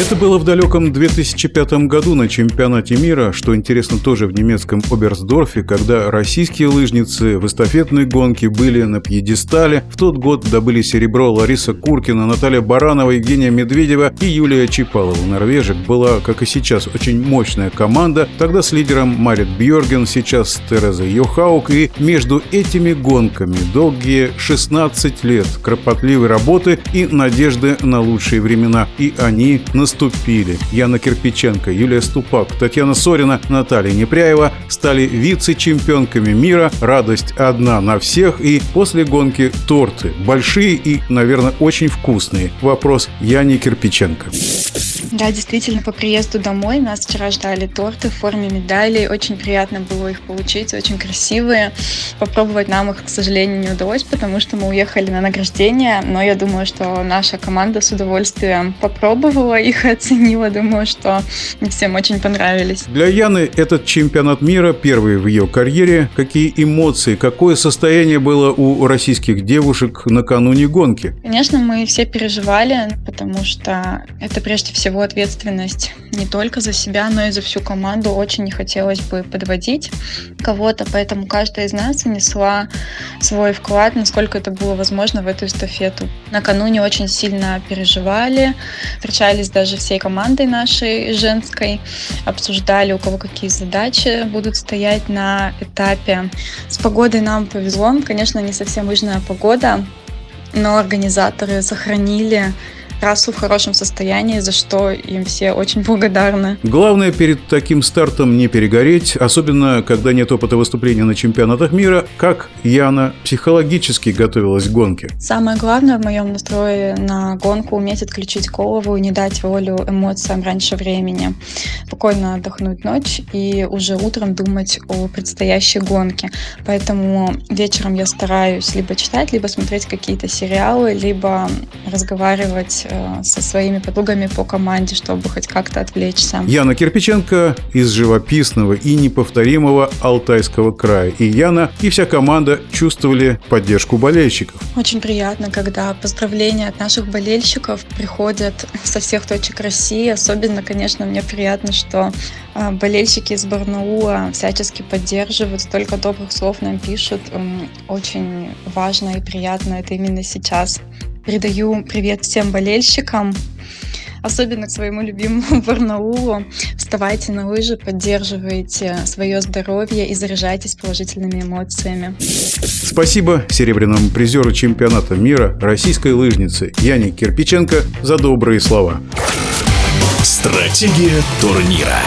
Это было в далеком 2005 году на чемпионате мира, что интересно тоже в немецком Оберсдорфе, когда российские лыжницы в эстафетной гонке были на пьедестале. В тот год добыли серебро Лариса Куркина, Наталья Баранова, Евгения Медведева и Юлия Чипалова. Норвежек была, как и сейчас, очень мощная команда. Тогда с лидером Марит Бьорген, сейчас Тереза Йохаук. И между этими гонками долгие 16 лет кропотливой работы и надежды на лучшие времена. И они наступили. Яна Кирпиченко, Юлия Ступак, Татьяна Сорина, Наталья Непряева стали вице-чемпионками мира. Радость одна на всех. И после гонки торты. Большие и, наверное, очень вкусные. Вопрос Яне Кирпиченко. Да, действительно, по приезду домой нас вчера ждали торты в форме медалей. Очень приятно было их получить, очень красивые. Попробовать нам их, к сожалению, не удалось, потому что мы уехали на награждение. Но я думаю, что наша команда с удовольствием попробовала их и оценила. Думаю, что всем очень понравились. Для Яны этот чемпионат мира первый в ее карьере. Какие эмоции, какое состояние было у российских девушек накануне гонки? Конечно, мы все переживали, потому что это прежде всего ответственность не только за себя, но и за всю команду. Очень не хотелось бы подводить кого-то, поэтому каждая из нас внесла свой вклад, насколько это было возможно в эту эстафету. Накануне очень сильно переживали, встречались даже всей командой нашей женской, обсуждали, у кого какие задачи будут стоять на этапе. С погодой нам повезло, конечно, не совсем лыжная погода, но организаторы сохранили трассу в хорошем состоянии, за что им все очень благодарны. Главное перед таким стартом не перегореть, особенно когда нет опыта выступления на чемпионатах мира. Как Яна психологически готовилась к гонке? Самое главное в моем настрое на гонку уметь отключить голову и не дать волю эмоциям раньше времени. Спокойно отдохнуть ночь и уже утром думать о предстоящей гонке. Поэтому вечером я стараюсь либо читать, либо смотреть какие-то сериалы, либо разговаривать со своими подругами по команде, чтобы хоть как-то отвлечься. Яна Кирпиченко из живописного и неповторимого Алтайского края. И Яна, и вся команда чувствовали поддержку болельщиков. Очень приятно, когда поздравления от наших болельщиков приходят со всех точек России. Особенно, конечно, мне приятно, что э, болельщики из Барнаула всячески поддерживают, столько добрых слов нам пишут. Очень важно и приятно это именно сейчас. Передаю привет всем болельщикам, особенно к своему любимому Барнаулу. Вставайте на лыжи, поддерживайте свое здоровье и заряжайтесь положительными эмоциями. Спасибо серебряному призеру чемпионата мира российской лыжнице Яне Кирпиченко за добрые слова. Стратегия турнира.